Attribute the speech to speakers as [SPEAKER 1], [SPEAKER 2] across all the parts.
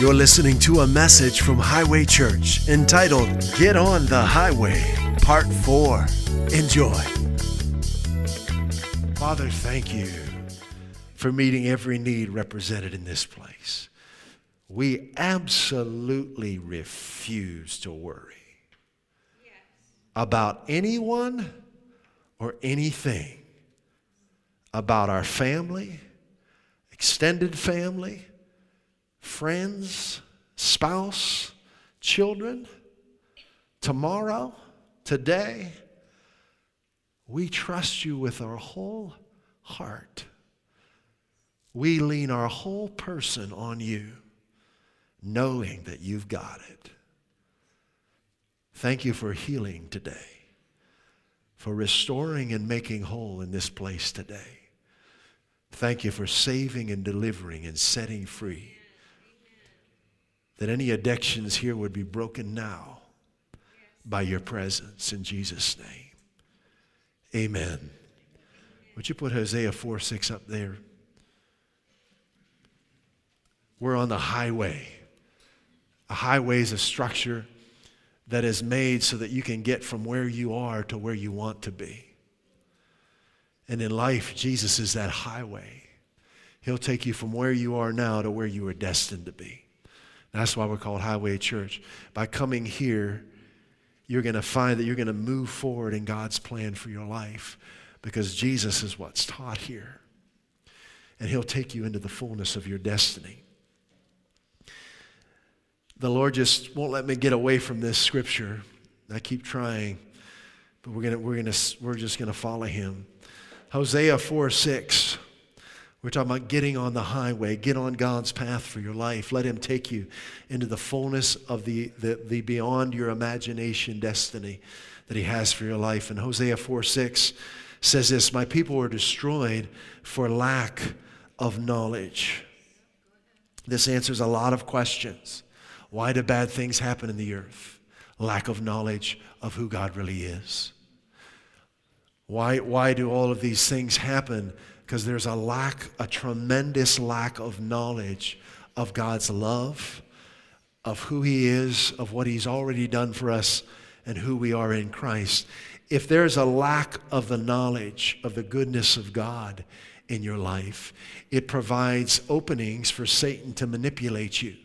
[SPEAKER 1] You're listening to a message from Highway Church entitled Get on the Highway, Part 4. Enjoy. Father, thank you for meeting every need represented in this place. We absolutely refuse to worry about anyone or anything, about our family, extended family, friends, spouse, children, tomorrow, today. We trust you with our whole heart. We lean our whole person on you, knowing that you've got it. Thank you for healing today, for restoring and making whole in this place today. Thank you for saving and delivering and setting free that any addictions here would be broken now by your presence in Jesus' name. Amen. Would you put Hosea 4 6 up there? We're on the highway. A highway is a structure that is made so that you can get from where you are to where you want to be. And in life, Jesus is that highway. He'll take you from where you are now to where you are destined to be. That's why we're called Highway Church. By coming here, you're going to find that you're going to move forward in God's plan for your life because Jesus is what's taught here. And He'll take you into the fullness of your destiny. The Lord just won't let me get away from this scripture. I keep trying, but we're, gonna, we're, gonna, we're just going to follow Him. Hosea 4 6. We're talking about getting on the highway. Get on God's path for your life. Let Him take you into the fullness of the, the, the beyond your imagination destiny that He has for your life. And Hosea 4 6 says this My people were destroyed for lack of knowledge. This answers a lot of questions. Why do bad things happen in the earth? Lack of knowledge of who God really is. Why, why do all of these things happen? Because there's a lack, a tremendous lack of knowledge of God's love, of who He is, of what He's already done for us, and who we are in Christ. If there's a lack of the knowledge of the goodness of God in your life, it provides openings for Satan to manipulate you,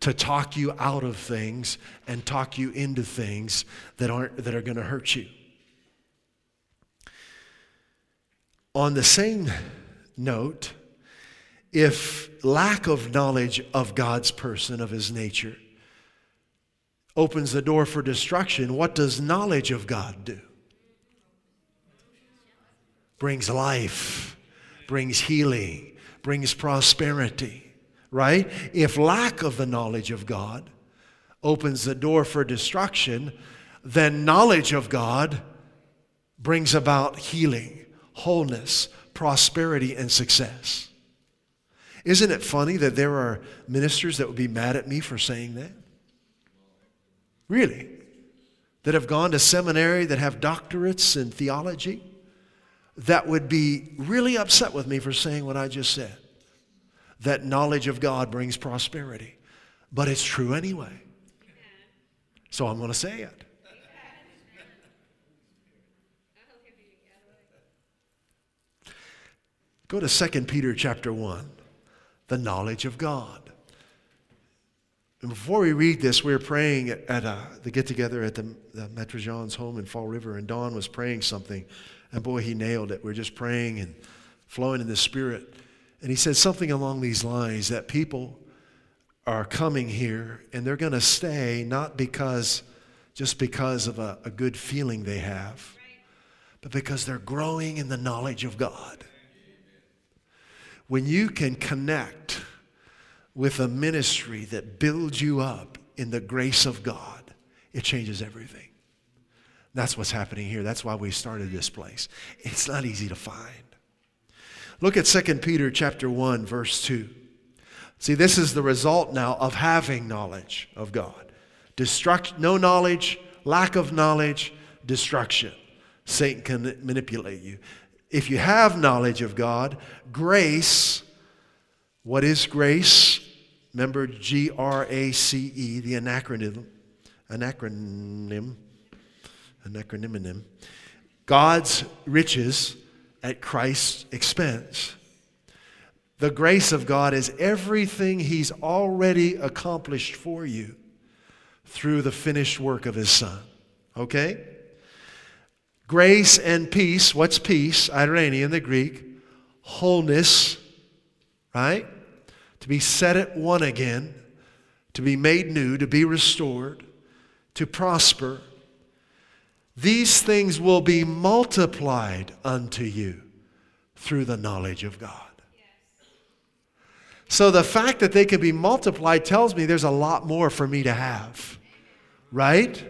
[SPEAKER 1] to talk you out of things and talk you into things that, aren't, that are going to hurt you. On the same note, if lack of knowledge of God's person, of his nature, opens the door for destruction, what does knowledge of God do? Brings life, brings healing, brings prosperity, right? If lack of the knowledge of God opens the door for destruction, then knowledge of God brings about healing wholeness, prosperity, and success. Isn't it funny that there are ministers that would be mad at me for saying that? Really? That have gone to seminary, that have doctorates in theology, that would be really upset with me for saying what I just said. That knowledge of God brings prosperity. But it's true anyway. So I'm going to say it. Go to 2 Peter chapter 1, the knowledge of God. And before we read this, we were praying at uh, the get together at the, the Metro John's home in Fall River, and Don was praying something, and boy, he nailed it. We are just praying and flowing in the Spirit. And he said something along these lines that people are coming here and they're going to stay not because just because of a, a good feeling they have, but because they're growing in the knowledge of God. When you can connect with a ministry that builds you up in the grace of God, it changes everything. That's what's happening here. That's why we started this place. It's not easy to find. Look at 2 Peter chapter 1 verse 2. See, this is the result now of having knowledge of God. Destruct no knowledge, lack of knowledge, destruction. Satan can manipulate you if you have knowledge of God, grace, what is grace? Remember G R A C E, the anacronym, anacronym, anacronym, God's riches at Christ's expense. The grace of God is everything He's already accomplished for you through the finished work of His Son. Okay? Grace and peace. What's peace? eirene in the Greek. Wholeness, right? To be set at one again, to be made new, to be restored, to prosper. These things will be multiplied unto you through the knowledge of God. So the fact that they can be multiplied tells me there's a lot more for me to have. Right?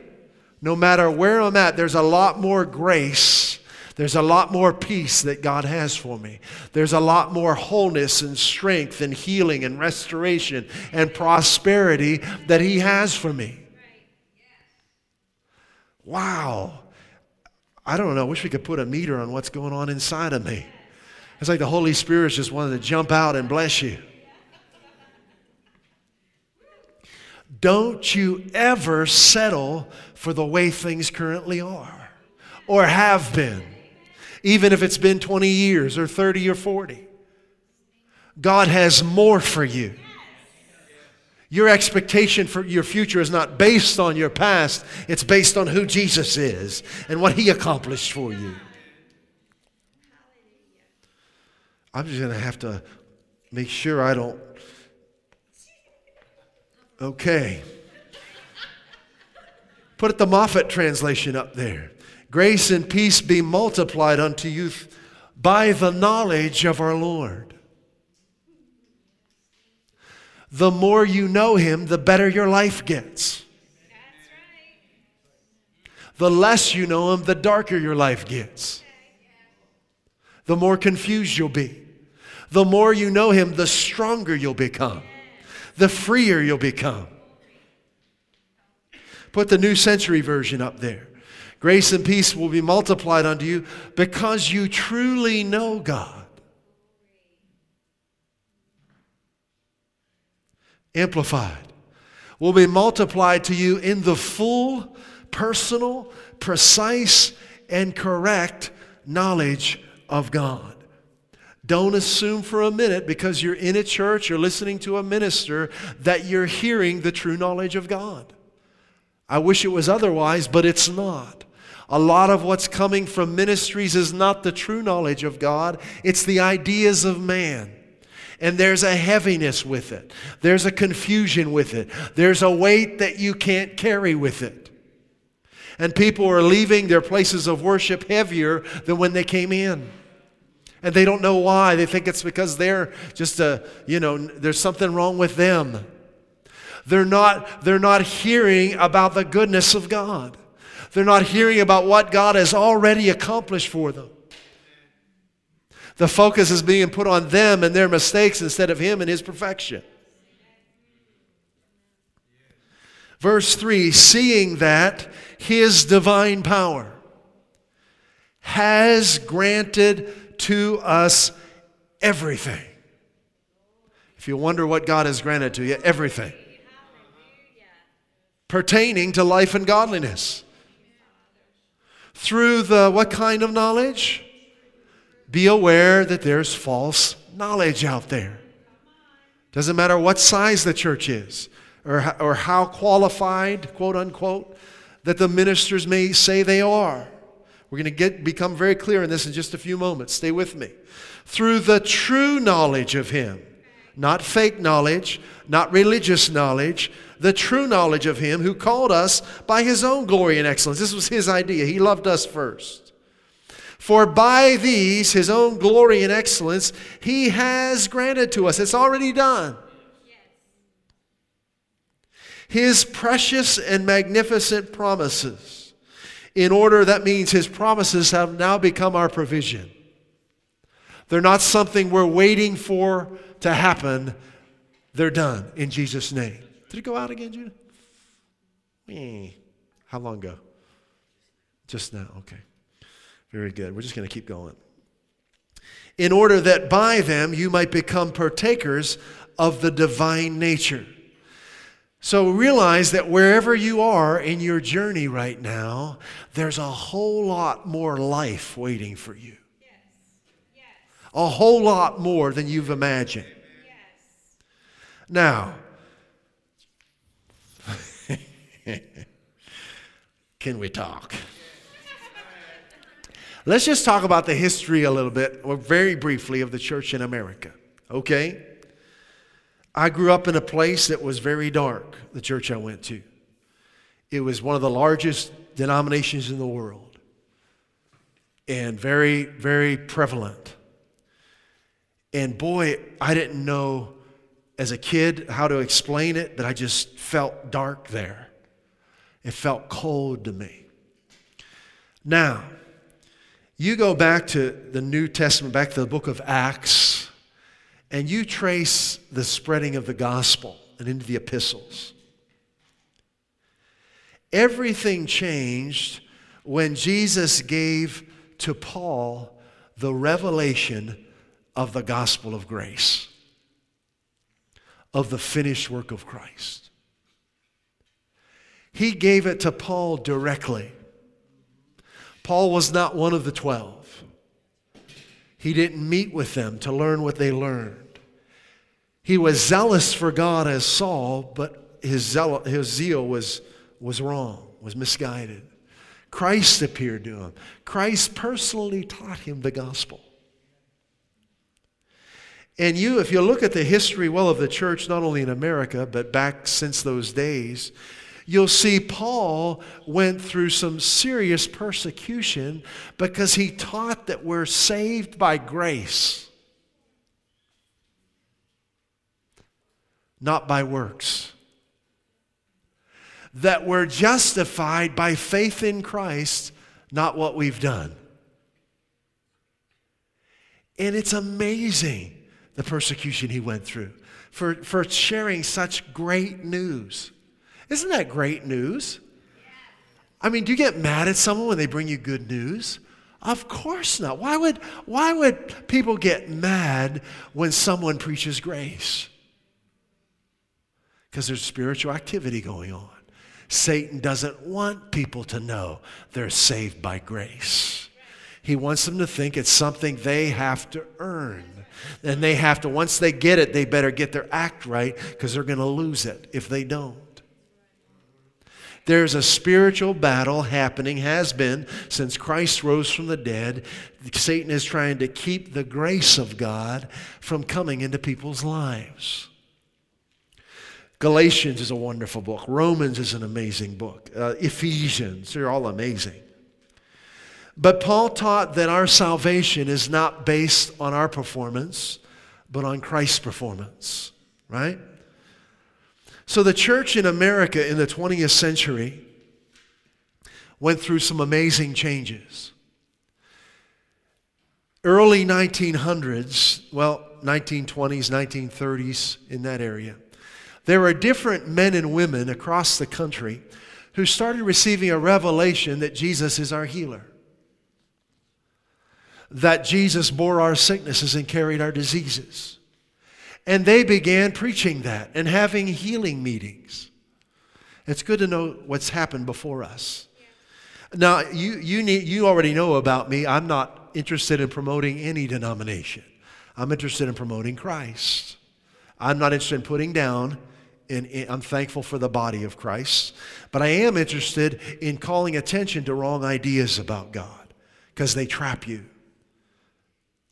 [SPEAKER 1] No matter where I'm at, there's a lot more grace. There's a lot more peace that God has for me. There's a lot more wholeness and strength and healing and restoration and prosperity that He has for me. Wow. I don't know. I wish we could put a meter on what's going on inside of me. It's like the Holy Spirit just wanted to jump out and bless you. Don't you ever settle for the way things currently are or have been, even if it's been 20 years or 30 or 40. God has more for you. Your expectation for your future is not based on your past, it's based on who Jesus is and what he accomplished for you. I'm just going to have to make sure I don't Okay. Put the Moffat translation up there. Grace and peace be multiplied unto you by the knowledge of our Lord. The more you know him, the better your life gets. The less you know him, the darker your life gets. The more confused you'll be. The more you know him, the stronger you'll become the freer you'll become. Put the New Century Version up there. Grace and peace will be multiplied unto you because you truly know God. Amplified will be multiplied to you in the full, personal, precise, and correct knowledge of God. Don't assume for a minute because you're in a church, you're listening to a minister, that you're hearing the true knowledge of God. I wish it was otherwise, but it's not. A lot of what's coming from ministries is not the true knowledge of God, it's the ideas of man. And there's a heaviness with it, there's a confusion with it, there's a weight that you can't carry with it. And people are leaving their places of worship heavier than when they came in. And they don't know why. They think it's because they're just a, you know, there's something wrong with them. They're not, they're not hearing about the goodness of God. They're not hearing about what God has already accomplished for them. The focus is being put on them and their mistakes instead of Him and His perfection. Verse 3 seeing that His divine power has granted to us everything. If you wonder what God has granted to you, everything pertaining to life and godliness. Through the what kind of knowledge? Be aware that there's false knowledge out there. Doesn't matter what size the church is or, or how qualified, quote unquote, that the ministers may say they are. We're going to get become very clear in this in just a few moments. Stay with me. Through the true knowledge of him, not fake knowledge, not religious knowledge, the true knowledge of him who called us by his own glory and excellence. This was his idea. He loved us first. For by these, his own glory and excellence, he has granted to us. It's already done. His precious and magnificent promises in order, that means his promises have now become our provision. They're not something we're waiting for to happen. They're done in Jesus' name. Did it go out again, Judah? How long ago? Just now. Okay. Very good. We're just going to keep going. In order that by them you might become partakers of the divine nature. So realize that wherever you are in your journey right now, there's a whole lot more life waiting for you. A whole lot more than you've imagined. Yes. Now, can we talk? Let's just talk about the history a little bit, or very briefly, of the church in America, okay? I grew up in a place that was very dark, the church I went to. It was one of the largest denominations in the world and very, very prevalent. And boy, I didn't know as a kid how to explain it, but I just felt dark there. It felt cold to me. Now, you go back to the New Testament, back to the book of Acts, and you trace the spreading of the gospel and into the epistles. Everything changed when Jesus gave to Paul the revelation of the gospel of grace, of the finished work of Christ. He gave it to Paul directly. Paul was not one of the twelve. He didn't meet with them to learn what they learned. He was zealous for God as Saul, but his zeal, his zeal was, was wrong, was misguided. Christ appeared to him. Christ personally taught him the gospel. And you, if you look at the history, well, of the church, not only in America, but back since those days, you'll see Paul went through some serious persecution because he taught that we're saved by grace, not by works. That we're justified by faith in Christ, not what we've done. And it's amazing the persecution he went through for, for sharing such great news. Isn't that great news? I mean, do you get mad at someone when they bring you good news? Of course not. Why would, why would people get mad when someone preaches grace? Because there's spiritual activity going on. Satan doesn't want people to know they're saved by grace. He wants them to think it's something they have to earn. And they have to, once they get it, they better get their act right because they're going to lose it if they don't. There's a spiritual battle happening, has been since Christ rose from the dead. Satan is trying to keep the grace of God from coming into people's lives. Galatians is a wonderful book. Romans is an amazing book. Uh, Ephesians, they're all amazing. But Paul taught that our salvation is not based on our performance, but on Christ's performance, right? So the church in America in the 20th century went through some amazing changes. Early 1900s, well, 1920s, 1930s, in that area, there were different men and women across the country who started receiving a revelation that Jesus is our healer. That Jesus bore our sicknesses and carried our diseases and they began preaching that and having healing meetings. It's good to know what's happened before us. Now, you, you, need, you already know about me. I'm not interested in promoting any denomination, I'm interested in promoting Christ. I'm not interested in putting down, and I'm thankful for the body of Christ, but I am interested in calling attention to wrong ideas about God because they trap you.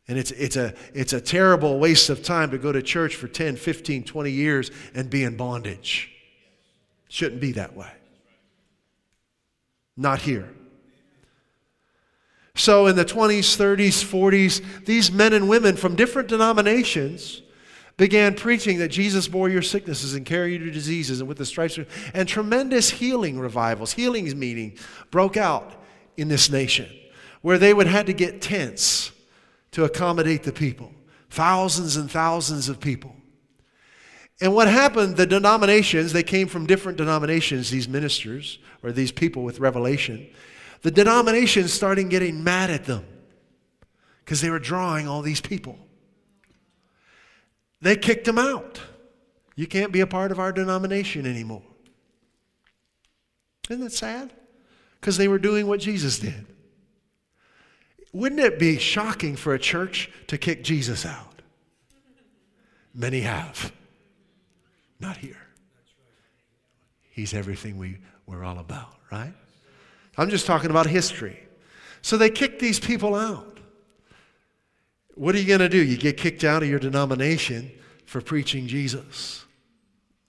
[SPEAKER 1] And it's, it's, a, it's a terrible waste of time to go to church for 10, 15, 20 years and be in bondage. Shouldn't be that way. Not here. So, in the 20s, 30s, 40s, these men and women from different denominations began preaching that Jesus bore your sicknesses and carried your diseases, and with the stripes, and tremendous healing revivals, healings meetings broke out in this nation where they would have to get tents to accommodate the people. Thousands and thousands of people. And what happened, the denominations, they came from different denominations, these ministers or these people with revelation. The denominations started getting mad at them because they were drawing all these people. They kicked them out. You can't be a part of our denomination anymore. Isn't that sad? Because they were doing what Jesus did. Wouldn't it be shocking for a church to kick Jesus out? Many have. Not here. He's everything we, we're all about, right? I'm just talking about history. So they kicked these people out. What are you going to do? You get kicked out of your denomination for preaching Jesus.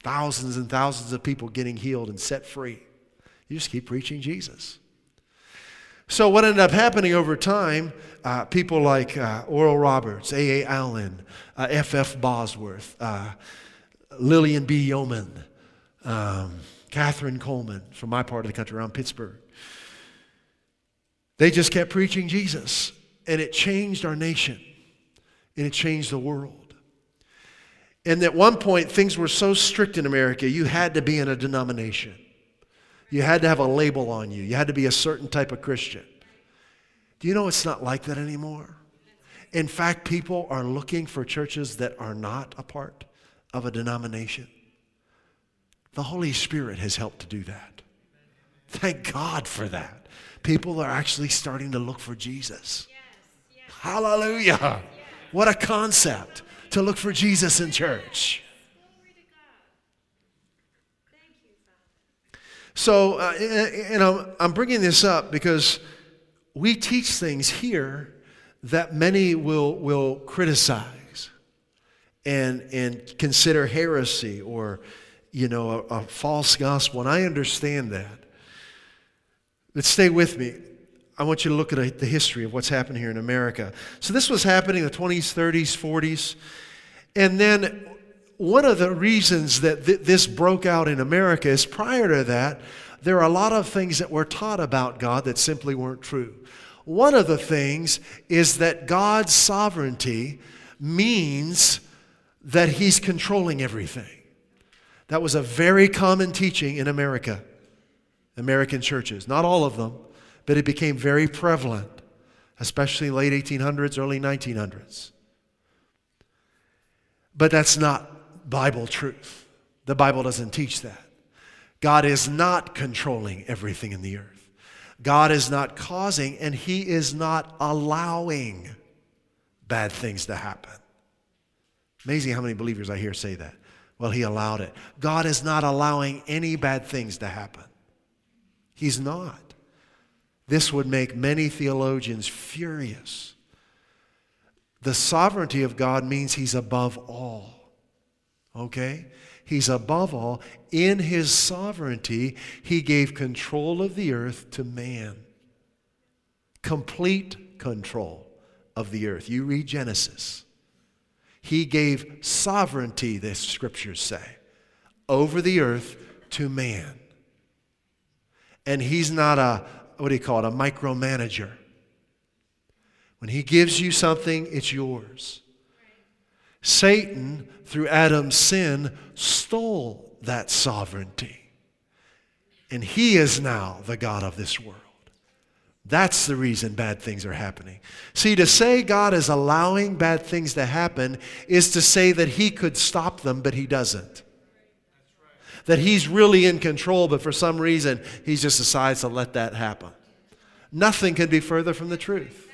[SPEAKER 1] Thousands and thousands of people getting healed and set free. You just keep preaching Jesus. So, what ended up happening over time, uh, people like uh, Oral Roberts, A.A. Allen, uh, F.F. Bosworth, uh, Lillian B. Yeoman, um, Kathryn Kuhlman from my part of the country around Pittsburgh, they just kept preaching Jesus, and it changed our nation, and it changed the world. And at one point, things were so strict in America, you had to be in a denomination. You had to have a label on you. You had to be a certain type of Christian. Do you know it's not like that anymore? In fact, people are looking for churches that are not a part of a denomination. The Holy Spirit has helped to do that. Thank God for that. People are actually starting to look for Jesus. Hallelujah. What a concept to look for Jesus in church. So, uh, and I'm, I'm bringing this up because we teach things here that many will, will criticize and, and consider heresy or, you know, a, a false gospel. And I understand that. But stay with me. I want you to look at a, the history of what's happened here in America. So, this was happening in the 20s, 30s, 40s. And then one of the reasons that th- this broke out in America is prior to that, there are a lot of things that were taught about God that simply weren't true. One of the things is that God's sovereignty means that He's controlling everything. That was a very common teaching in America, American churches. Not all of them, but it became very prevalent, especially late 1800s, early 1900s. But that's not Bible truth. The Bible doesn't teach that. God is not controlling everything in the earth. God is not causing and He is not allowing bad things to happen. Amazing how many believers I hear say that. Well, He allowed it. God is not allowing any bad things to happen. He's not. This would make many theologians furious. The sovereignty of God means He's above all. Okay? He's above all. In his sovereignty, he gave control of the earth to man. Complete control of the earth. You read Genesis. He gave sovereignty, the scriptures say, over the earth to man. And he's not a, what do you call it, a micromanager. When he gives you something, it's yours. Satan, through Adam's sin, stole that sovereignty. And he is now the God of this world. That's the reason bad things are happening. See, to say God is allowing bad things to happen is to say that he could stop them, but he doesn't. That he's really in control, but for some reason, he just decides to let that happen. Nothing can be further from the truth.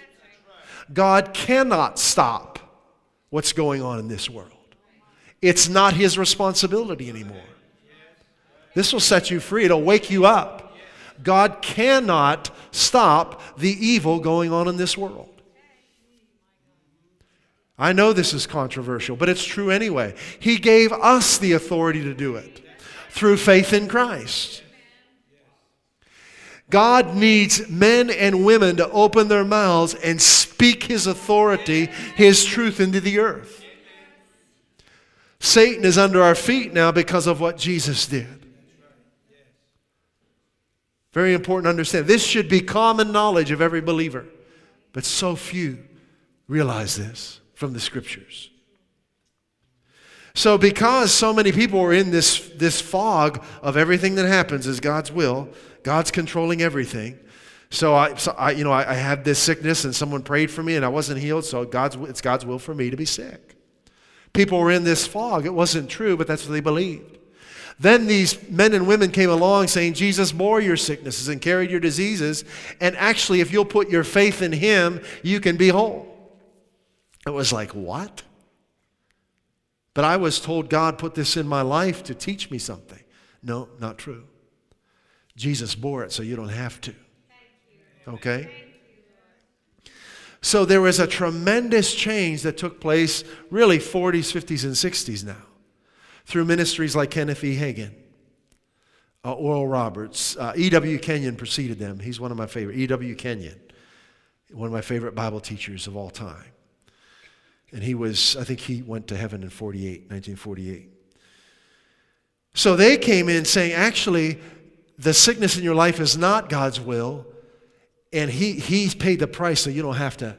[SPEAKER 1] God cannot stop what's going on in this world. It's not his responsibility anymore. This will set you free, it'll wake you up. God cannot stop the evil going on in this world. I know this is controversial, but it's true anyway. He gave us the authority to do it through faith in Christ. God needs men and women to open their mouths and speak His authority, His truth into the earth. Satan is under our feet now because of what Jesus did. Very important to understand. This should be common knowledge of every believer, but so few realize this from the scriptures. So, because so many people are in this, this fog of everything that happens is God's will, God's controlling everything. So I, so I you know, I, I, had this sickness and someone prayed for me and I wasn't healed. So God's, it's God's will for me to be sick. People were in this fog. It wasn't true, but that's what they believed. Then these men and women came along saying, Jesus bore your sicknesses and carried your diseases. And actually, if you'll put your faith in him, you can be whole. It was like, what? But I was told God put this in my life to teach me something. No, not true. Jesus bore it so you don't have to. Okay? So there was a tremendous change that took place really 40s, 50s, and 60s now through ministries like Kenneth E. Hagin, uh, Oral Roberts. Uh, E.W. Kenyon preceded them. He's one of my favorite. E.W. Kenyon, one of my favorite Bible teachers of all time. And he was, I think he went to heaven in 48, 1948. So they came in saying, actually, the sickness in your life is not God's will, and he, He's paid the price so you don't have to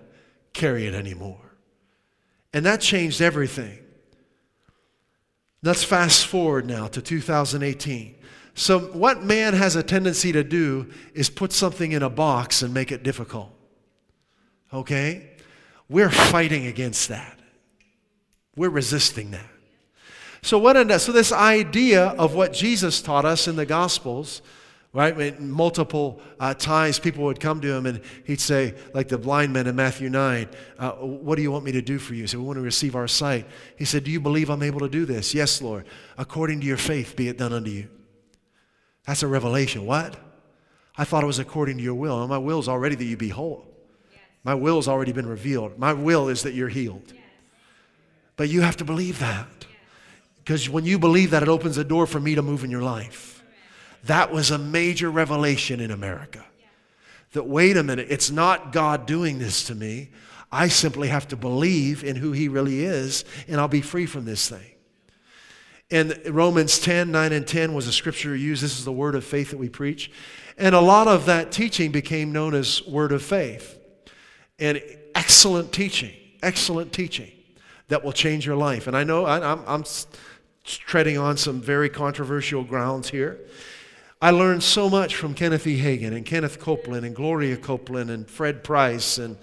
[SPEAKER 1] carry it anymore. And that changed everything. Let's fast forward now to 2018. So, what man has a tendency to do is put something in a box and make it difficult. Okay? We're fighting against that. We're resisting that. So, what ended, so this idea of what Jesus taught us in the Gospels right? multiple uh, times people would come to him and he'd say, like the blind man in Matthew 9, uh, What do you want me to do for you? He said, We want to receive our sight. He said, Do you believe I'm able to do this? Yes, Lord. According to your faith, be it done unto you. That's a revelation. What? I thought it was according to your will. And my will is already that you be whole. Yes. My will has already been revealed. My will is that you're healed. Yes. But you have to believe that. Because when you believe that, it opens a door for me to move in your life. That was a major revelation in America. That, wait a minute, it's not God doing this to me. I simply have to believe in who He really is, and I'll be free from this thing. And Romans 10, 9, and 10 was a scripture used. This is the word of faith that we preach. And a lot of that teaching became known as word of faith. And excellent teaching, excellent teaching that will change your life. And I know I, I'm treading on some very controversial grounds here. I learned so much from Kenneth E. Hagin and Kenneth Copeland and Gloria Copeland and Fred Price and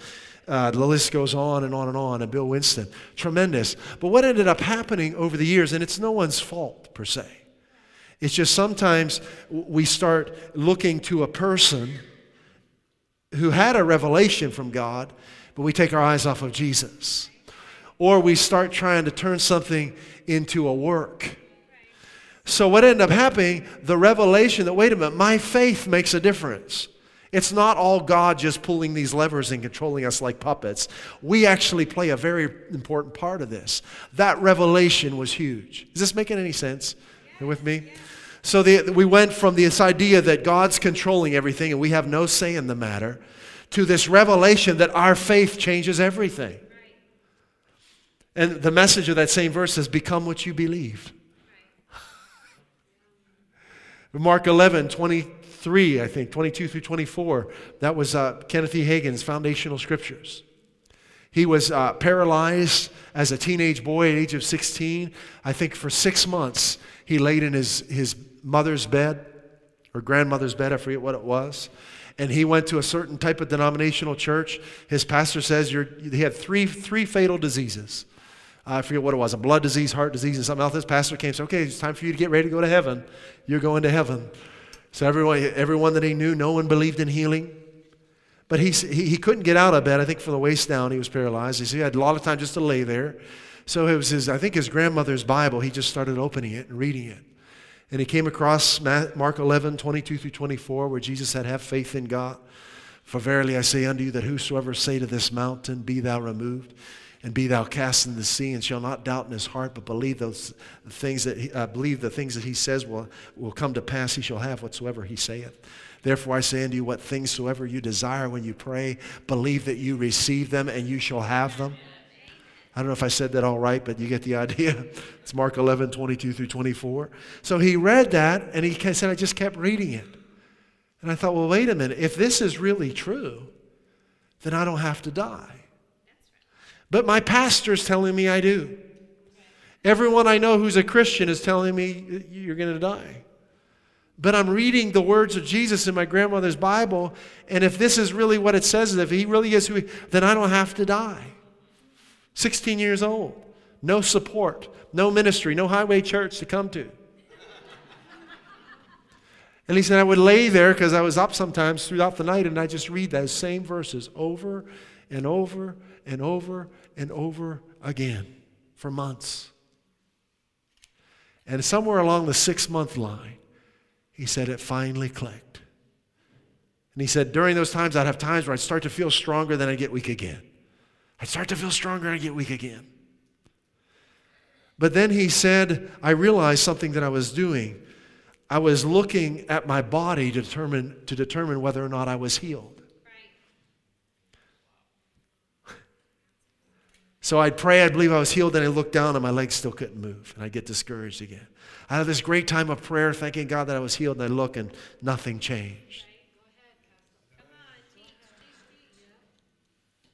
[SPEAKER 1] uh, the list goes on and on and on, and Bill Winston. Tremendous. But what ended up happening over the years, and it's no one's fault per se, it's just sometimes we start looking to a person who had a revelation from God, but we take our eyes off of Jesus. Or we start trying to turn something into a work so, what ended up happening, the revelation that, wait a minute, my faith makes a difference. It's not all God just pulling these levers and controlling us like puppets. We actually play a very important part of this. That revelation was huge. Is this making any sense? With me? So the, we went from this idea that God's controlling everything and we have no say in the matter to this revelation that our faith changes everything. And the message of that same verse has become what you believe. Mark 11, 23, I think, 22 through 24, that was uh, Kenneth E. Hagin's foundational scriptures. He was uh, paralyzed as a teenage boy at age of 16. I think for six months he laid in his, his mother's bed or grandmother's bed, I forget what it was. And he went to a certain type of denominational church. His pastor says he had three, three fatal diseases I forget what it was, a blood disease, heart disease, and something else. This pastor came and said, Okay, it's time for you to get ready to go to heaven. You're going to heaven. So everyone, everyone that he knew, no one believed in healing. But he, he, he couldn't get out of bed, I think, from the waist down. He was paralyzed. He had a lot of time just to lay there. So it was his, I think, his grandmother's Bible. He just started opening it and reading it. And he came across Mark 11, 22 through 24, where Jesus said, Have faith in God. For verily I say unto you that whosoever say to this mountain, Be thou removed, and be thou cast in the sea and shall not doubt in his heart but believe those things that he, uh, believe the things that he says will, will come to pass he shall have whatsoever he saith therefore i say unto you what things soever you desire when you pray believe that you receive them and you shall have them I don't know if I said that all right, but you get the idea. It's Mark 11, 22 through 24. So he read that and he said, I just kept reading it. And I thought, well, wait a minute. If this is really true, then I don't have to die. But my pastor's telling me I do. Everyone I know who's a Christian is telling me you're going to die. But I'm reading the words of Jesus in my grandmother's Bible, and if this is really what it says, if he really is who he, then I don't have to die. 16 years old. no support, no ministry, no highway church to come to. And he said, I would lay there because I was up sometimes throughout the night and I just read those same verses over and over and over and over again for months. And somewhere along the six month line, he said it finally clicked. And he said, during those times, I'd have times where I'd start to feel stronger, then I'd get weak again. I'd start to feel stronger, and I'd get weak again. But then he said, I realized something that I was doing. I was looking at my body to determine, to determine whether or not I was healed. So I'd pray, I'd believe I was healed, and I looked down and my legs still couldn't move, and I'd get discouraged again. I had this great time of prayer, thanking God that I was healed, and I look and nothing changed.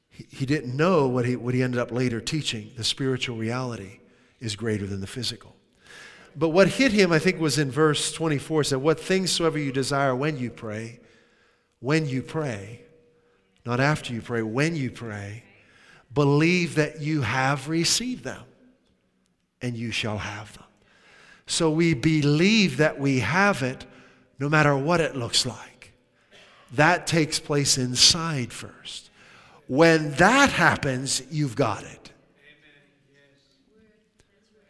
[SPEAKER 1] He, he didn't know what he, what he ended up later teaching. The spiritual reality is greater than the physical. But what hit him, I think, was in verse 24. said, What things soever you desire when you pray, when you pray, not after you pray, when you pray, believe that you have received them, and you shall have them. So we believe that we have it no matter what it looks like. That takes place inside first. When that happens, you've got it.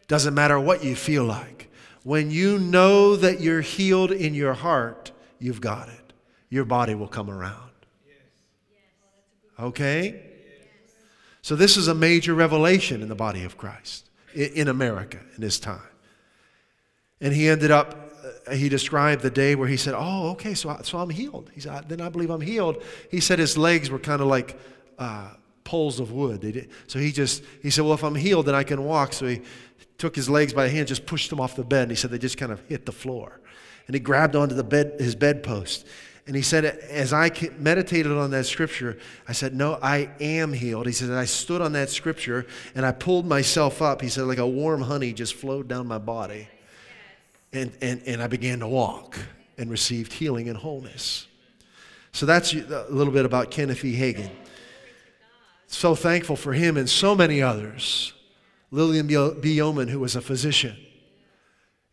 [SPEAKER 1] Doesn't matter what you feel like. When you know that you're healed in your heart, you've got it. Your body will come around. Okay? So, this is a major revelation in the body of Christ, in America, in this time. And he ended up, uh, he described the day where he said, Oh, okay, so, I, so I'm healed. He said, Then I believe I'm healed. He said his legs were kind of like uh, poles of wood. So he just, he said, Well, if I'm healed, then I can walk. So he took his legs by the hand, just pushed them off the bed. And he said they just kind of hit the floor. And he grabbed onto the bed, his bedpost. And he said, as I meditated on that scripture, I said, No, I am healed. He said, I stood on that scripture and I pulled myself up. He said, like a warm honey just flowed down my body. And, and, and I began to walk and received healing and wholeness. So that's a little bit about Kenneth E. Hagin. So thankful for him and so many others Lillian B. Yeoman, who was a physician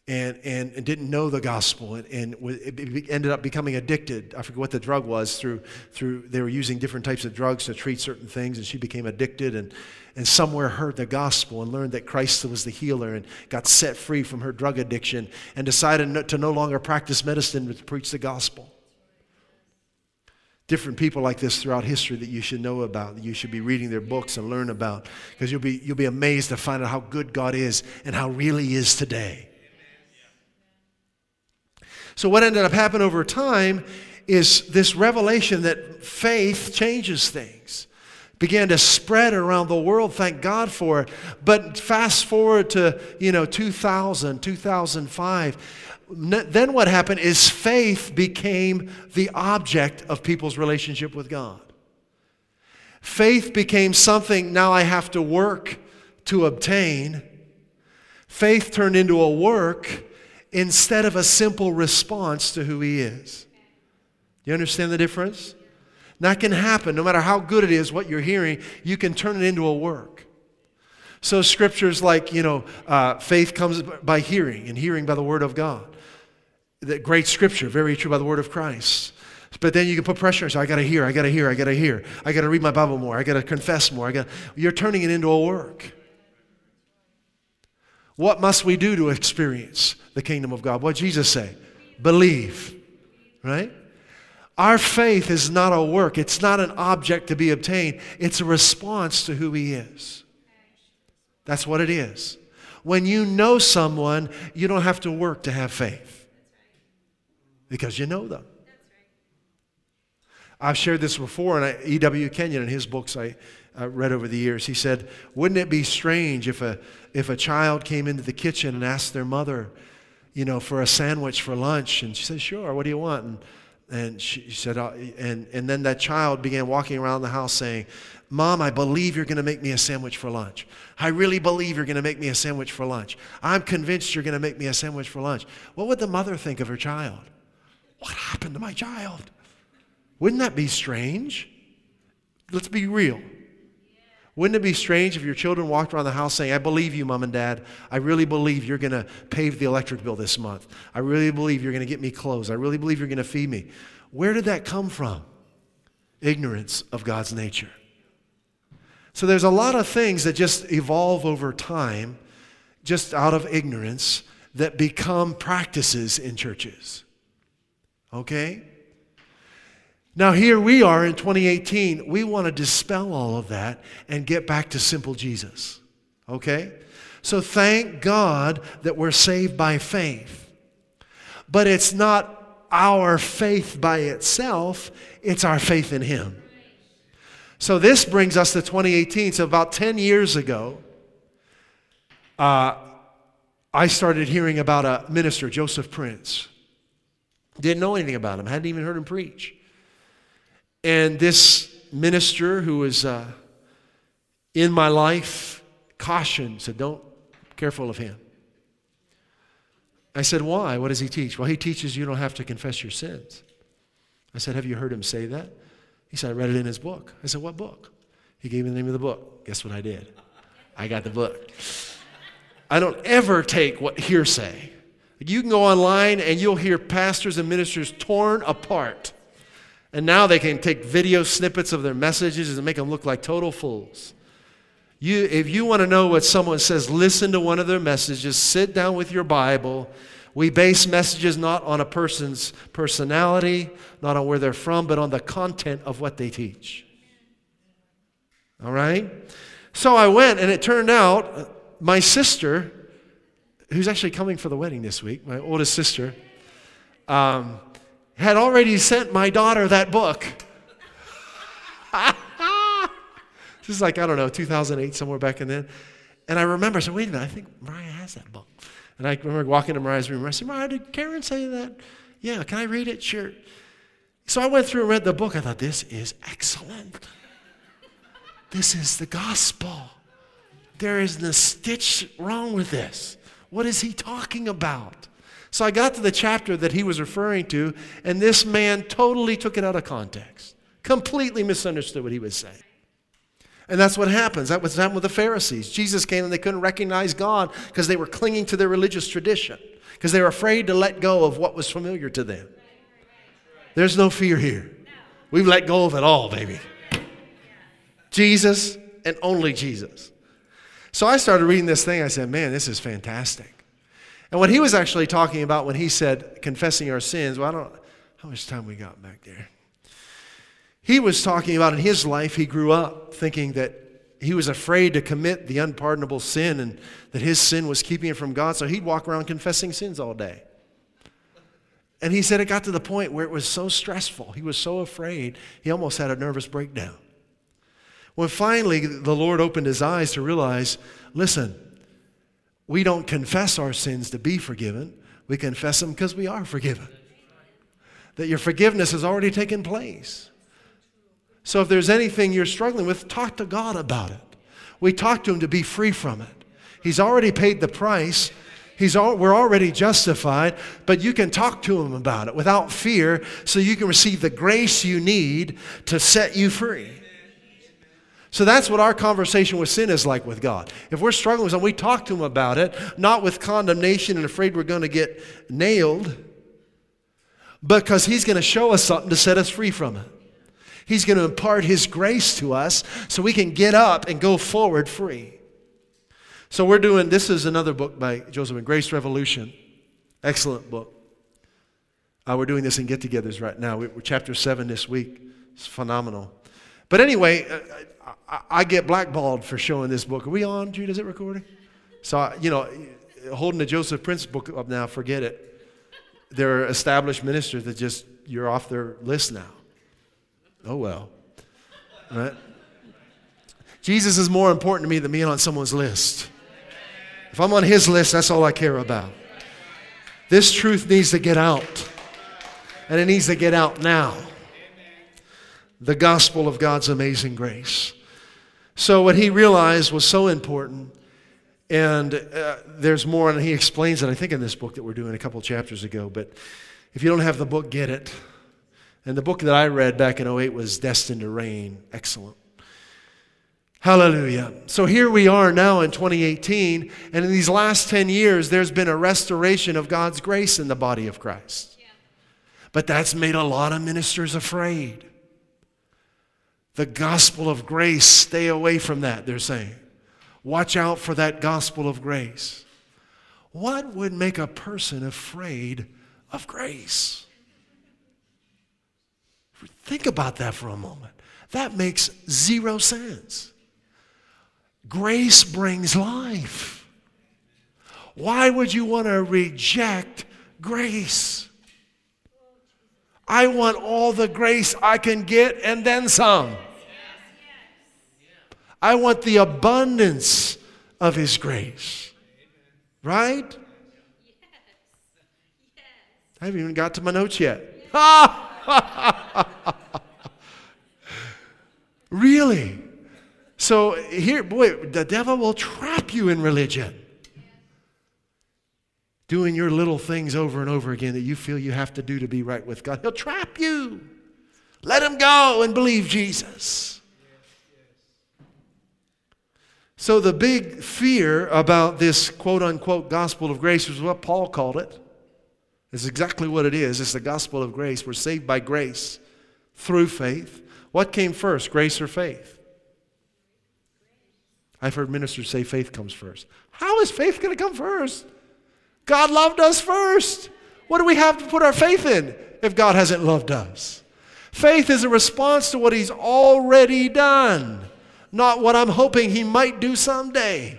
[SPEAKER 1] and, and, and didn't know the gospel and, and it ended up becoming addicted. I forget what the drug was. Through, through They were using different types of drugs to treat certain things, and she became addicted and, and somewhere heard the gospel and learned that Christ was the healer and got set free from her drug addiction and decided to no longer practice medicine but to preach the gospel different people like this throughout history that you should know about, that you should be reading their books and learn about, because you'll be, you'll be amazed to find out how good God is and how real He is today. So, what ended up happening over time is this revelation that faith changes things began to spread around the world thank god for it but fast forward to you know 2000 2005 then what happened is faith became the object of people's relationship with God. Faith became something now I have to work to obtain. Faith turned into a work instead of a simple response to who He is. You understand the difference? That can happen no matter how good it is what you're hearing, you can turn it into a work. So, scriptures like, you know, uh, faith comes by hearing, and hearing by the Word of God that great scripture, very true by the word of Christ. But then you can put pressure. On, so I got to hear, I got to hear, I got to hear. I got to read my Bible more. I got to confess more. I got. You're turning it into a work. What must we do to experience the kingdom of God? What Jesus say? Believe. Right? Our faith is not a work. It's not an object to be obtained. It's a response to who He is. That's what it is. When you know someone, you don't have to work to have faith because you know them. I've shared this before, and E.W. Kenyon in his books I uh, read over the years, he said, Wouldn't it be strange if a, if a child came into the kitchen and asked their mother, you know, for a sandwich for lunch? And she said, Sure, what do you want? And, and she said, uh, and, and then that child began walking around the house saying, Mom, I believe you're going to make me a sandwich for lunch. I really believe you're going to make me a sandwich for lunch. I'm convinced you're going to make me a sandwich for lunch. What would the mother think of her child? What happened to my child? Wouldn't that be strange? Let's be real. Wouldn't it be strange if your children walked around the house saying, I believe you, mom and dad. I really believe you're going to pave the electric bill this month. I really believe you're going to get me clothes. I really believe you're going to feed me. Where did that come from? Ignorance of God's nature. So there's a lot of things that just evolve over time, just out of ignorance, that become practices in churches. Okay? Now, here we are in 2018. We want to dispel all of that and get back to simple Jesus. Okay? So thank God that we're saved by faith. But it's not our faith by itself, it's our faith in Him. So this brings us to 2018. So about 10 years ago, uh, I started hearing about a minister, Joseph Prince. Didn't know anything about him, hadn't even heard him preach. And this minister who was uh, in my life cautioned, said, Don't, be careful of him. I said, Why? What does he teach? Well, he teaches you don't have to confess your sins. I said, Have you heard him say that? He said, I read it in his book. I said, What book? He gave me the name of the book. Guess what I did? I got the book. I don't ever take what hearsay. You can go online and you'll hear pastors and ministers torn apart and now they can take video snippets of their messages and make them look like total fools. You, if you want to know what someone says, listen to one of their messages, sit down with your Bible. We base messages not on a person's personality, not on where they're from, but on the content of what they teach. All right? So I went, and it turned out my sister, who's actually coming for the wedding this week, my oldest sister, um, had already sent my daughter that book. this is like, I don't know, 2008, somewhere back in then. And I remember, I said, wait a minute, I think Mariah has that book. And I remember walking to Mariah's room. And I said, Mariah, did Karen say that? Yeah, can I read it? Sure. So I went through and read the book. I thought, this is excellent. This is the gospel. There isn't a stitch wrong with this. What is he talking about? So I got to the chapter that he was referring to, and this man totally took it out of context, completely misunderstood what he was saying. And that's what happens. That was happened with the Pharisees. Jesus came and they couldn't recognize God because they were clinging to their religious tradition, because they were afraid to let go of what was familiar to them. There's no fear here. We've let go of it all, baby. Jesus and only Jesus. So I started reading this thing. I said, man, this is fantastic. And what he was actually talking about when he said confessing our sins, well, I don't how much time we got back there. He was talking about in his life, he grew up thinking that he was afraid to commit the unpardonable sin and that his sin was keeping him from God, so he'd walk around confessing sins all day. And he said it got to the point where it was so stressful. He was so afraid, he almost had a nervous breakdown. When finally the Lord opened his eyes to realize listen, we don't confess our sins to be forgiven, we confess them because we are forgiven. That your forgiveness has already taken place. So if there's anything you're struggling with, talk to God about it. We talk to Him to be free from it. He's already paid the price. He's all, we're already justified, but you can talk to Him about it without fear so you can receive the grace you need to set you free. So that's what our conversation with sin is like with God. If we're struggling with something, we talk to Him about it, not with condemnation and afraid we're going to get nailed, because He's going to show us something to set us free from it. He's going to impart His grace to us so we can get up and go forward free. So we're doing, this is another book by Joseph and Grace Revolution. Excellent book. Uh, we're doing this in get togethers right now. We're chapter 7 this week. It's phenomenal. But anyway, I, get blackballed for showing this book. Are we on, Jude? Is it recording? So, you know, holding the Joseph Prince book up now, forget it. There are established ministers that just, you're off their list now. Oh, well. Right? Jesus is more important to me than being on someone's list. If I'm on his list, that's all I care about. This truth needs to get out, and it needs to get out now. The gospel of God's amazing grace. So, what he realized was so important, and uh, there's more, and he explains it, I think, in this book that we're doing a couple chapters ago. But if you don't have the book, get it. And the book that I read back in 08 was Destined to Reign. Excellent. Hallelujah. So here we are now in 2018, and in these last 10 years, there's been a restoration of God's grace in the body of Christ. But that's made a lot of ministers afraid. The gospel of grace, stay away from that, they're saying. Watch out for that gospel of grace. What would make a person afraid of grace? Think about that for a moment. That makes zero sense. Grace brings life. Why would you want to reject grace? I want all the grace I can get and then some. I want the abundance of His grace. Right? I haven't even got to my notes yet. really? So here, boy, the devil will trap you in religion. Doing your little things over and over again that you feel you have to do to be right with God. He'll trap you. Let him go and believe Jesus. So, the big fear about this quote unquote gospel of grace is what Paul called it. It's exactly what it is. It's the gospel of grace. We're saved by grace through faith. What came first, grace or faith? I've heard ministers say faith comes first. How is faith going to come first? God loved us first. What do we have to put our faith in if God hasn't loved us? Faith is a response to what He's already done, not what I'm hoping He might do someday.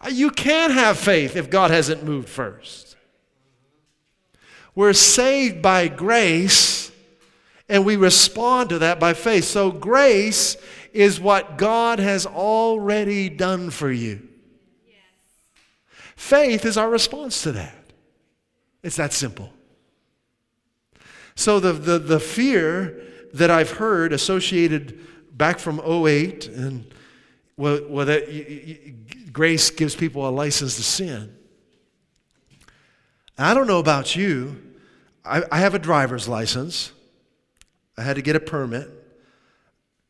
[SPEAKER 1] Uh, you can't have faith if God hasn't moved first. We're saved by grace and we respond to that by faith. So, grace is what God has already done for you. Faith is our response to that. It's that simple. So, the, the, the fear that I've heard associated back from 08 and well, well that grace gives people a license to sin. I don't know about you. I, I have a driver's license. I had to get a permit.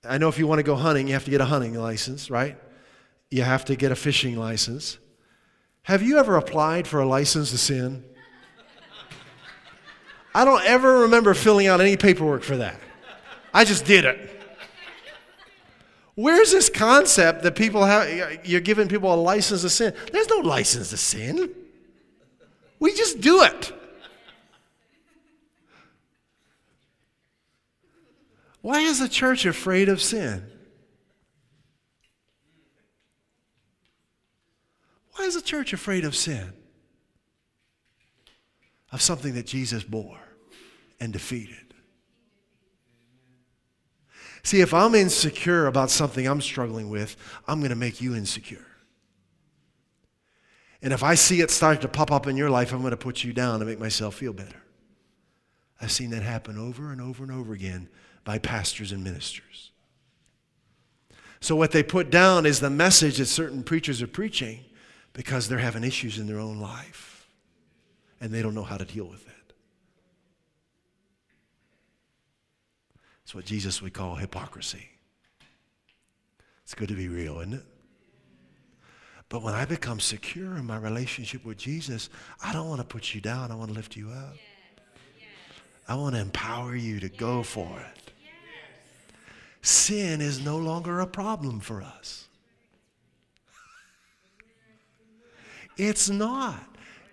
[SPEAKER 1] I know if you want to go hunting, you have to get a hunting license, right? You have to get a fishing license. Have you ever applied for a license to sin? I don't ever remember filling out any paperwork for that. I just did it. Where's this concept that people have, you're giving people a license to sin? There's no license to sin. We just do it. Why is the church afraid of sin? Why is the church afraid of sin? Of something that Jesus bore and defeated. See, if I'm insecure about something I'm struggling with, I'm going to make you insecure. And if I see it start to pop up in your life, I'm going to put you down to make myself feel better. I've seen that happen over and over and over again by pastors and ministers. So, what they put down is the message that certain preachers are preaching because they're having issues in their own life and they don't know how to deal with it. It's what Jesus would call hypocrisy. It's good to be real, isn't it? But when I become secure in my relationship with Jesus, I don't want to put you down. I want to lift you up. I want to empower you to go for it. Sin is no longer a problem for us. It's not.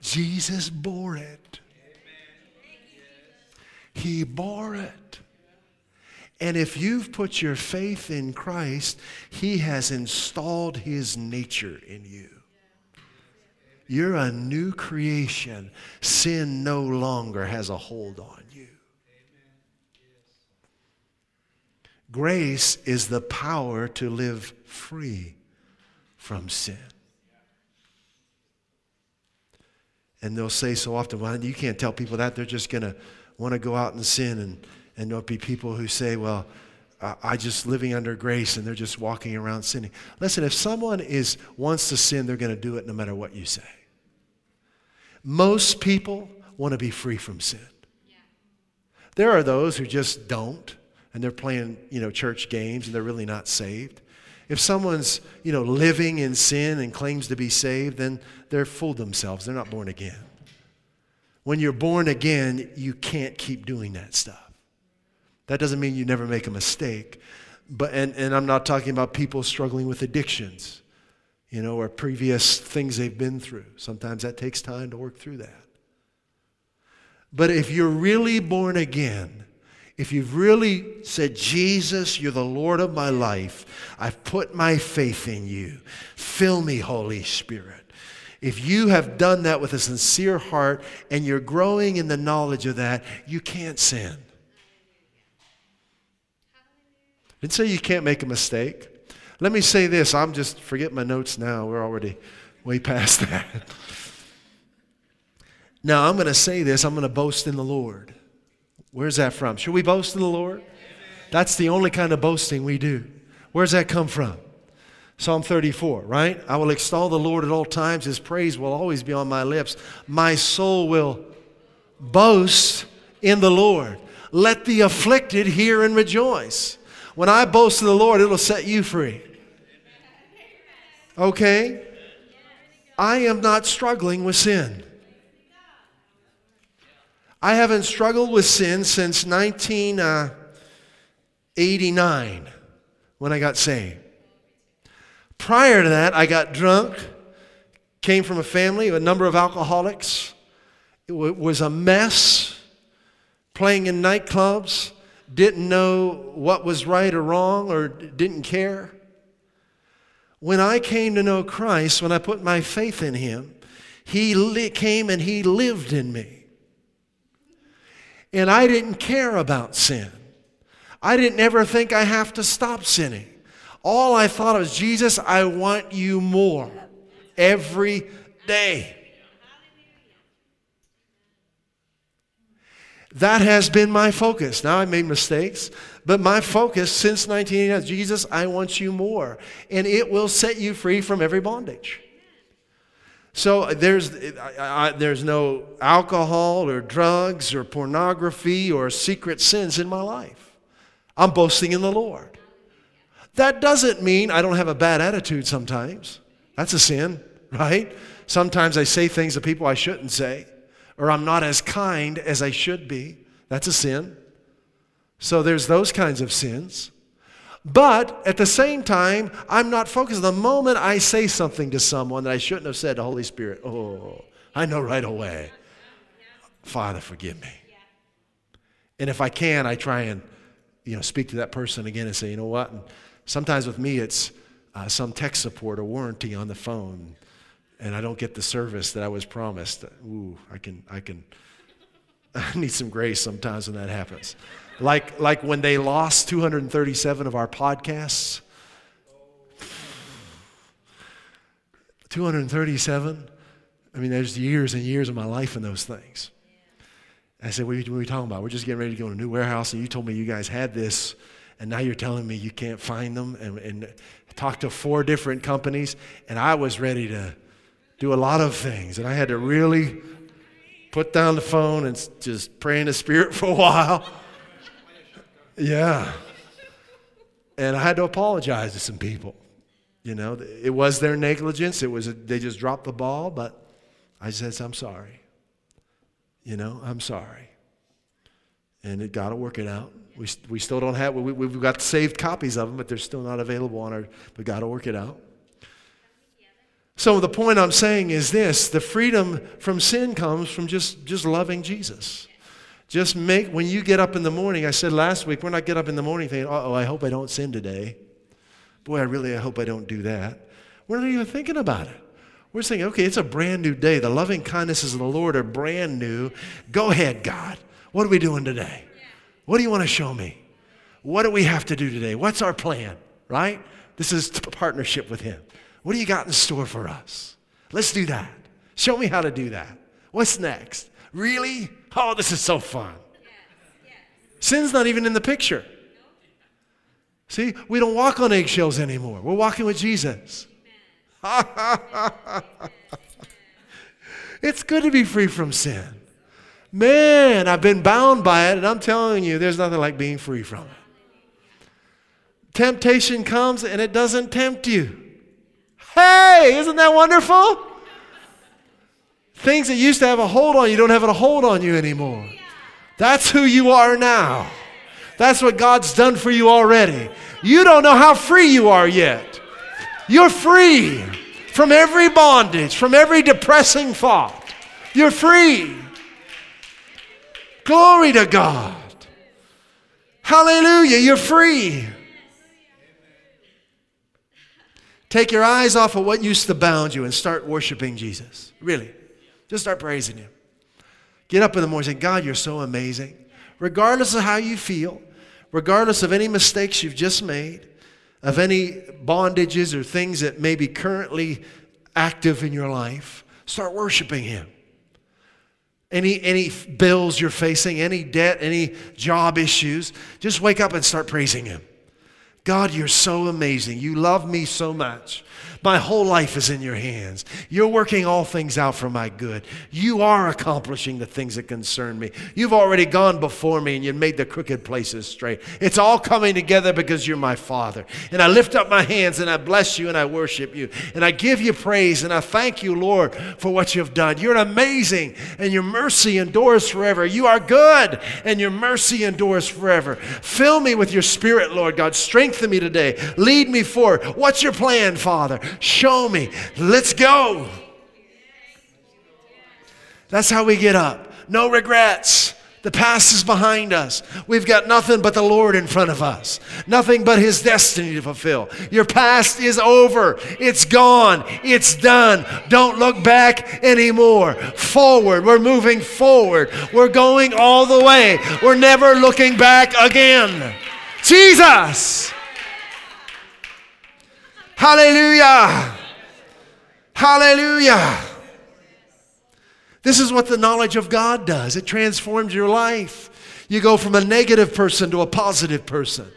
[SPEAKER 1] Jesus bore it. He bore it. And if you've put your faith in Christ, He has installed His nature in you. You're a new creation. Sin no longer has a hold on you. Grace is the power to live free from sin. And they'll say so often, well, you can't tell people that. They're just going to want to go out and sin and and there'll be people who say, well, I just living under grace and they're just walking around sinning. Listen, if someone is wants to sin, they're going to do it no matter what you say. Most people want to be free from sin. Yeah. There are those who just don't, and they're playing, you know, church games and they're really not saved. If someone's, you know, living in sin and claims to be saved, then they're fooled themselves. They're not born again. When you're born again, you can't keep doing that stuff. That doesn't mean you never make a mistake. But, and, and I'm not talking about people struggling with addictions, you know, or previous things they've been through. Sometimes that takes time to work through that. But if you're really born again, if you've really said, Jesus, you're the Lord of my life, I've put my faith in you, fill me, Holy Spirit. If you have done that with a sincere heart and you're growing in the knowledge of that, you can't sin. Didn't say you can't make a mistake. Let me say this. I'm just, forget my notes now. We're already way past that. now, I'm going to say this. I'm going to boast in the Lord. Where's that from? Should we boast in the Lord? That's the only kind of boasting we do. Where's that come from? Psalm 34, right? I will extol the Lord at all times. His praise will always be on my lips. My soul will boast in the Lord. Let the afflicted hear and rejoice. When I boast in the Lord, it'll set you free. Okay? I am not struggling with sin. I haven't struggled with sin since 1989 uh, when I got saved. Prior to that, I got drunk, came from a family of a number of alcoholics. It was a mess, playing in nightclubs, didn't know what was right or wrong or didn't care. When I came to know Christ, when I put my faith in Him, He came and He lived in me. And I didn't care about sin. I didn't ever think I have to stop sinning. All I thought was, Jesus, I want you more every day. That has been my focus. Now I made mistakes, but my focus since 1989 Jesus, I want you more. And it will set you free from every bondage. So there's, I, I, there's no alcohol or drugs or pornography or secret sins in my life. I'm boasting in the Lord. That doesn't mean I don't have a bad attitude sometimes. That's a sin, right? Sometimes I say things to people I shouldn't say or I'm not as kind as I should be. That's a sin. So there's those kinds of sins. But at the same time, I'm not focused. The moment I say something to someone that I shouldn't have said to the Holy Spirit, oh, I know right away. Father, forgive me. And if I can, I try and you know speak to that person again and say, you know what? And sometimes with me, it's uh, some tech support or warranty on the phone and I don't get the service that I was promised, ooh, I can, I can, I need some grace sometimes when that happens. Like, like when they lost 237 of our podcasts. 237? I mean, there's years and years of my life in those things. I said, what are, we talking about? We're just getting ready to go to a new warehouse, and you told me you guys had this, and now you're telling me you can't find them, and, and talked to four different companies, and I was ready to do a lot of things. And I had to really put down the phone and just pray in the Spirit for a while. Yeah. And I had to apologize to some people. You know, it was their negligence. It was, a, they just dropped the ball, but I said, I'm sorry. You know, I'm sorry. And it got to work it out. We, we still don't have, we, we've got saved copies of them, but they're still not available on our, we got to work it out. So the point I'm saying is this the freedom from sin comes from just, just loving Jesus. Just make, when you get up in the morning, I said last week, we're not get up in the morning thinking, oh, I hope I don't sin today. Boy, I really, I hope I don't do that. We're not even thinking about it. We're saying, okay, it's a brand new day. The loving kindnesses of the Lord are brand new. Go ahead, God. What are we doing today? What do you want to show me? What do we have to do today? What's our plan? Right? This is partnership with Him. What do you got in store for us? Let's do that. Show me how to do that. What's next? Really? Oh, this is so fun. Sin's not even in the picture. See, we don't walk on eggshells anymore. We're walking with Jesus. it's good to be free from sin. Man, I've been bound by it, and I'm telling you, there's nothing like being free from it. Temptation comes and it doesn't tempt you. Hey, isn't that wonderful? Things that used to have a hold on you don't have a hold on you anymore. That's who you are now. That's what God's done for you already. You don't know how free you are yet. You're free from every bondage, from every depressing thought. You're free. Glory to God. Hallelujah. You're free. Take your eyes off of what used to bound you and start worshiping Jesus. Really. Just start praising Him. Get up in the morning and say, God, you're so amazing. Regardless of how you feel, regardless of any mistakes you've just made, of any bondages or things that may be currently active in your life, start worshiping Him. Any, any bills you're facing, any debt, any job issues, just wake up and start praising Him. God, you're so amazing. You love me so much. My whole life is in your hands. You're working all things out for my good. You are accomplishing the things that concern me. You've already gone before me and you've made the crooked places straight. It's all coming together because you're my Father. And I lift up my hands and I bless you and I worship you. And I give you praise and I thank you, Lord, for what you've done. You're amazing and your mercy endures forever. You are good and your mercy endures forever. Fill me with your spirit, Lord God. Strengthen me today. Lead me forward. What's your plan, Father? Show me. Let's go. That's how we get up. No regrets. The past is behind us. We've got nothing but the Lord in front of us, nothing but His destiny to fulfill. Your past is over. It's gone. It's done. Don't look back anymore. Forward. We're moving forward. We're going all the way. We're never looking back again. Jesus. Hallelujah. Hallelujah. This is what the knowledge of God does it transforms your life. You go from a negative person to a positive person,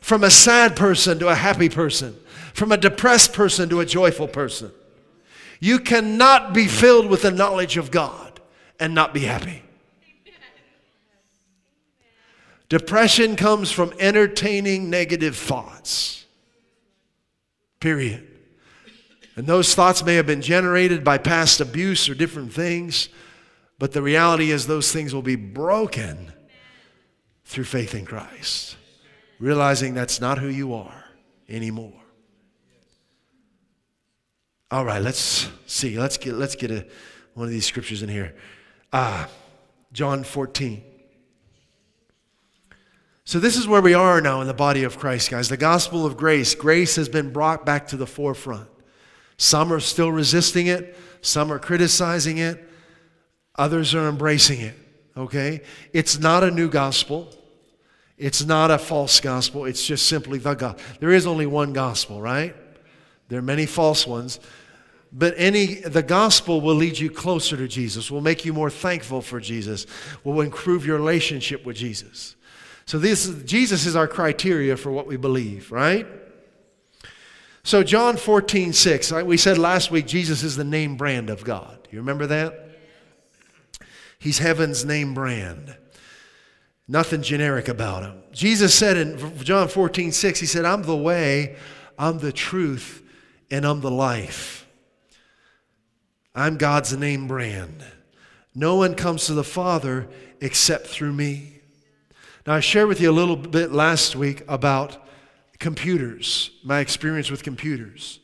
[SPEAKER 1] from a sad person to a happy person, from a depressed person to a joyful person. You cannot be filled with the knowledge of God and not be happy. Depression comes from entertaining negative thoughts. Period. And those thoughts may have been generated by past abuse or different things, but the reality is those things will be broken through faith in Christ, realizing that's not who you are anymore. All right, let's see. Let's get, let's get a, one of these scriptures in here. Ah, John 14. So, this is where we are now in the body of Christ, guys. The gospel of grace. Grace has been brought back to the forefront. Some are still resisting it, some are criticizing it, others are embracing it. Okay? It's not a new gospel. It's not a false gospel. It's just simply the gospel. There is only one gospel, right? There are many false ones. But any the gospel will lead you closer to Jesus, will make you more thankful for Jesus, will improve your relationship with Jesus. So this Jesus is our criteria for what we believe, right? So John 14, 6, we said last week Jesus is the name brand of God. You remember that? He's heaven's name brand. Nothing generic about him. Jesus said in John 14, 6, he said, I'm the way, I'm the truth, and I'm the life. I'm God's name brand. No one comes to the Father except through me. Now, I shared with you a little bit last week about computers, my experience with computers.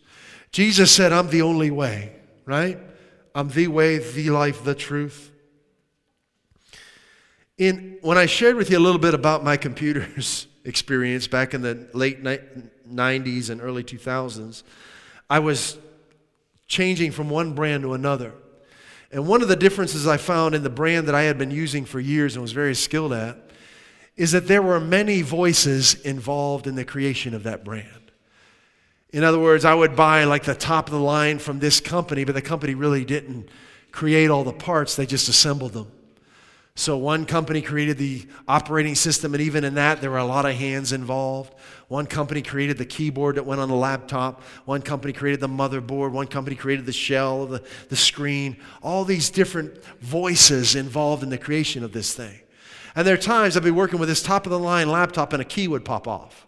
[SPEAKER 1] Jesus said, I'm the only way, right? I'm the way, the life, the truth. In, when I shared with you a little bit about my computers experience back in the late ni- 90s and early 2000s, I was changing from one brand to another. And one of the differences I found in the brand that I had been using for years and was very skilled at is that there were many voices involved in the creation of that brand. In other words, I would buy like the top of the line from this company, but the company really didn't create all the parts, they just assembled them. So one company created the operating system, and even in that, there were a lot of hands involved. One company created the keyboard that went on the laptop. One company created the motherboard. One company created the shell, the, the screen. All these different voices involved in the creation of this thing. And there are times I'd be working with this top of the line laptop and a key would pop off.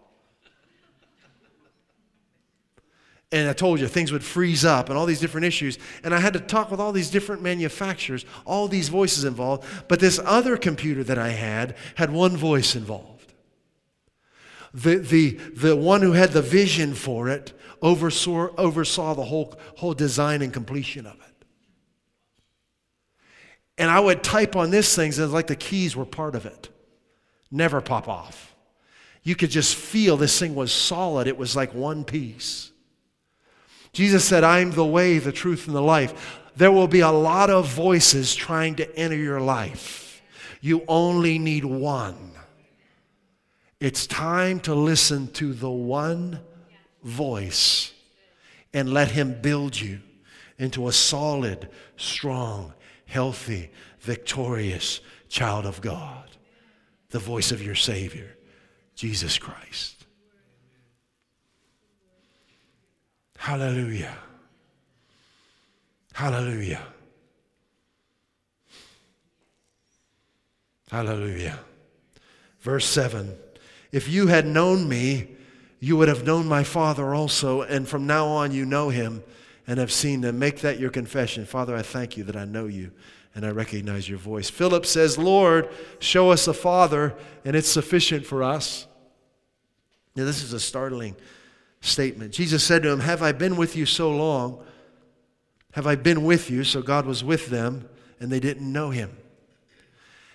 [SPEAKER 1] And I told you things would freeze up and all these different issues. And I had to talk with all these different manufacturers, all these voices involved. But this other computer that I had had one voice involved. The, the, the one who had the vision for it oversaw, oversaw the whole, whole design and completion of it. And I would type on this thing, and like the keys were part of it. Never pop off. You could just feel this thing was solid. It was like one piece. Jesus said, I'm the way, the truth, and the life. There will be a lot of voices trying to enter your life. You only need one. It's time to listen to the one voice and let Him build you into a solid, strong, healthy, victorious child of God. The voice of your Savior, Jesus Christ. Hallelujah. Hallelujah. Hallelujah. Verse 7 If you had known me, you would have known my Father also, and from now on you know him and have seen them. Make that your confession. Father, I thank you that I know you and I recognize your voice. Philip says, Lord, show us the Father, and it's sufficient for us. Now, this is a startling statement. Jesus said to him, Have I been with you so long? Have I been with you? So God was with them, and they didn't know him.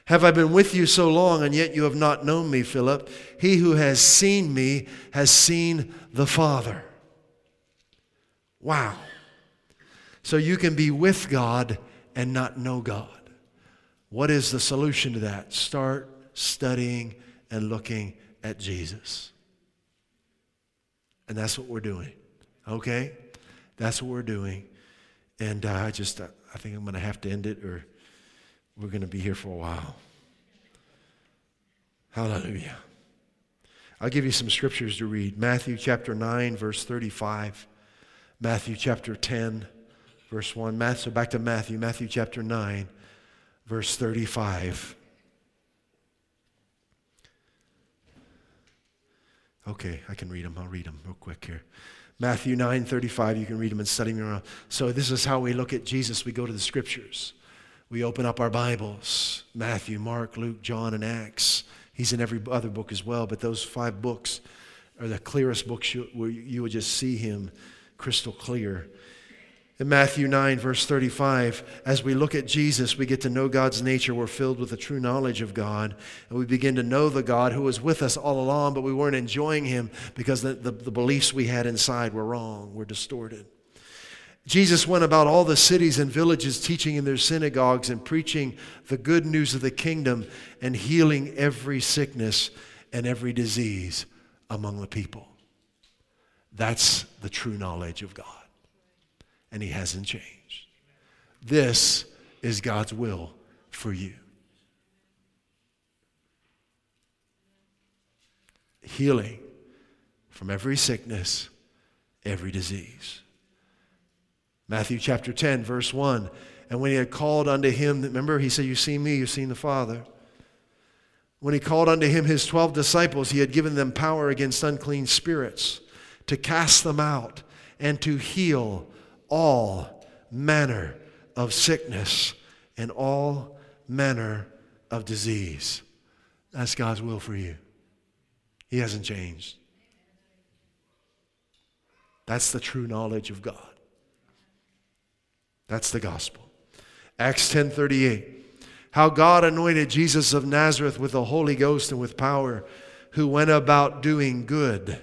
[SPEAKER 1] Have I been with you so long, and yet you have not known me, Philip? He who has seen me has seen the Father. Wow. So you can be with God and not know God. What is the solution to that? Start studying and looking at Jesus. And that's what we're doing. Okay? That's what we're doing. And uh, I just, I think I'm going to have to end it or we're going to be here for a while. Hallelujah. I'll give you some scriptures to read. Matthew chapter 9, verse 35. Matthew chapter 10, verse 1. Matthew, so back to Matthew, Matthew chapter 9, verse 35. Okay, I can read them. I'll read them real quick here. Matthew 9, 35, you can read them and study them around. So this is how we look at Jesus. We go to the scriptures we open up our Bibles Matthew, Mark, Luke, John, and Acts. He's in every other book as well, but those five books are the clearest books you, where you would just see him crystal clear. In Matthew 9, verse 35, as we look at Jesus, we get to know God's nature. We're filled with the true knowledge of God. And we begin to know the God who was with us all along, but we weren't enjoying him because the, the, the beliefs we had inside were wrong, were distorted. Jesus went about all the cities and villages, teaching in their synagogues and preaching the good news of the kingdom and healing every sickness and every disease among the people. That's the true knowledge of God. And He hasn't changed. This is God's will for you. Healing from every sickness, every disease. Matthew chapter 10, verse 1. And when he had called unto him, remember, he said, You see me, you've seen the Father. When he called unto him his 12 disciples, he had given them power against unclean spirits to cast them out and to heal all manner of sickness and all manner of disease. That's God's will for you. He hasn't changed. That's the true knowledge of God. That's the gospel. Acts 10:38. How God anointed Jesus of Nazareth with the Holy Ghost and with power, who went about doing good.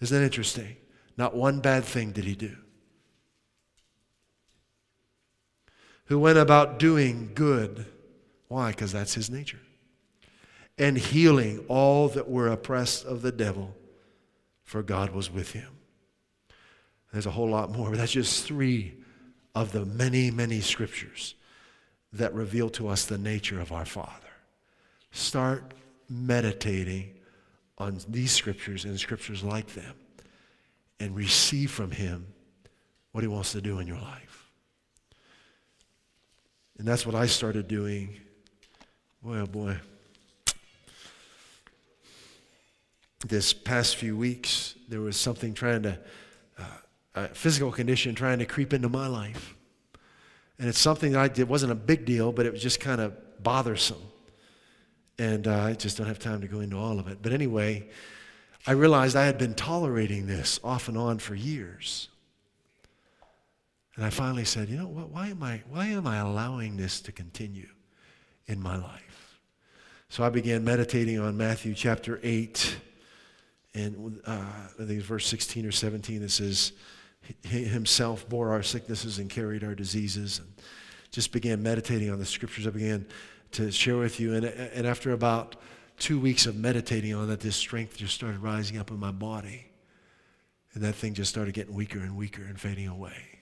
[SPEAKER 1] Isn't that interesting? Not one bad thing did he do. Who went about doing good. Why? Because that's his nature. And healing all that were oppressed of the devil, for God was with him. There's a whole lot more, but that's just three of the many, many scriptures that reveal to us the nature of our Father. Start meditating on these scriptures and scriptures like them and receive from Him what He wants to do in your life. And that's what I started doing. Boy, oh boy. This past few weeks, there was something trying to a physical condition trying to creep into my life. And it's something that I did, wasn't a big deal, but it was just kind of bothersome. And uh, I just don't have time to go into all of it. But anyway, I realized I had been tolerating this off and on for years. And I finally said, you know what, why am I, why am I allowing this to continue in my life? So I began meditating on Matthew chapter 8, and uh, I think it's verse 16 or 17 that says, He himself bore our sicknesses and carried our diseases. And just began meditating on the scriptures. I began to share with you. And, and after about two weeks of meditating on that, this strength just started rising up in my body. And that thing just started getting weaker and weaker and fading away.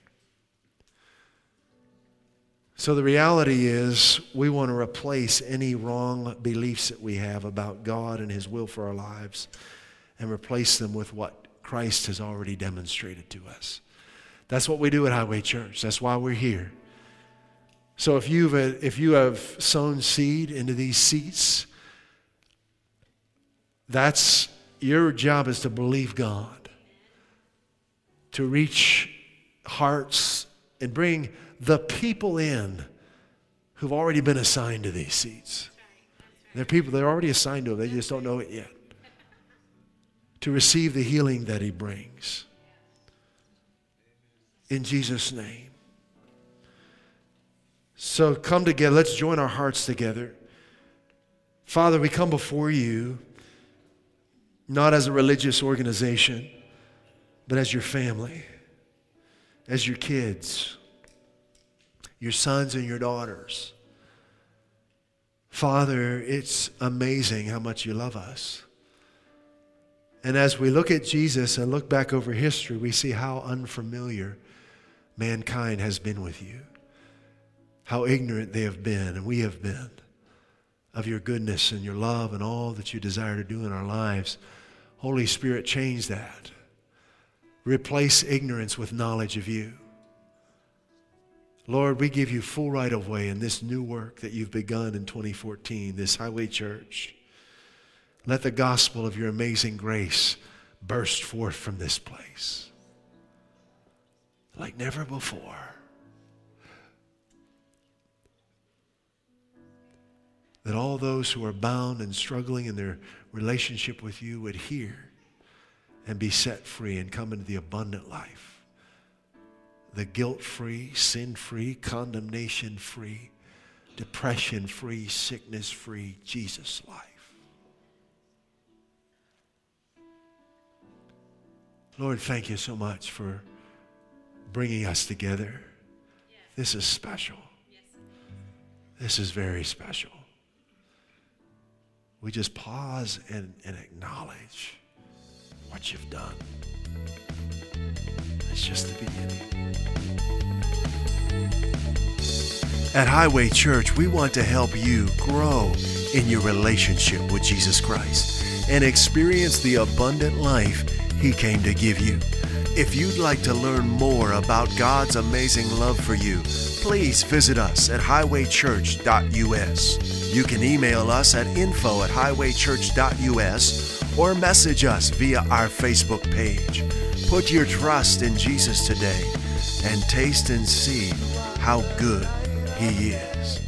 [SPEAKER 1] So the reality is, we want to replace any wrong beliefs that we have about God and His will for our lives and replace them with what Christ has already demonstrated to us. That's what we do at Highway Church. That's why we're here. So if you've uh, if you have sown seed into these seats, that's your job is to believe God, to reach hearts and bring the people in who've already been assigned to these seats. They're people they're already assigned to them, they just don't know it yet. To receive the healing that He brings. In Jesus' name. So come together. Let's join our hearts together. Father, we come before you not as a religious organization, but as your family, as your kids, your sons and your daughters. Father, it's amazing how much you love us. And as we look at Jesus and look back over history, we see how unfamiliar mankind has been with you how ignorant they have been and we have been of your goodness and your love and all that you desire to do in our lives. Holy Spirit, change that. Replace ignorance with knowledge of you. Lord, we give you full right of way in this new work that you've begun in 2014, this Highway Church. Let the gospel of your amazing grace burst forth from this place like never before. that all those who are bound and struggling in their relationship with you would hear and be set free and come into the abundant life. The guilt free, sin free, condemnation free, depression free, sickness free, Jesus life. Lord, thank you so much for bringing us together. This is special. This is very special we just pause and, and acknowledge what you've done. It's just the beginning. At Highway Church, we want to help you grow in your relationship with Jesus Christ and experience the abundant life He came to give you. If you'd like to learn more about God's amazing love for you, please visit us at highwaychurch.us. You can email us at info at highwaychurch.us or message us via our Facebook page. Put your trust in Jesus today and taste and see how good He is.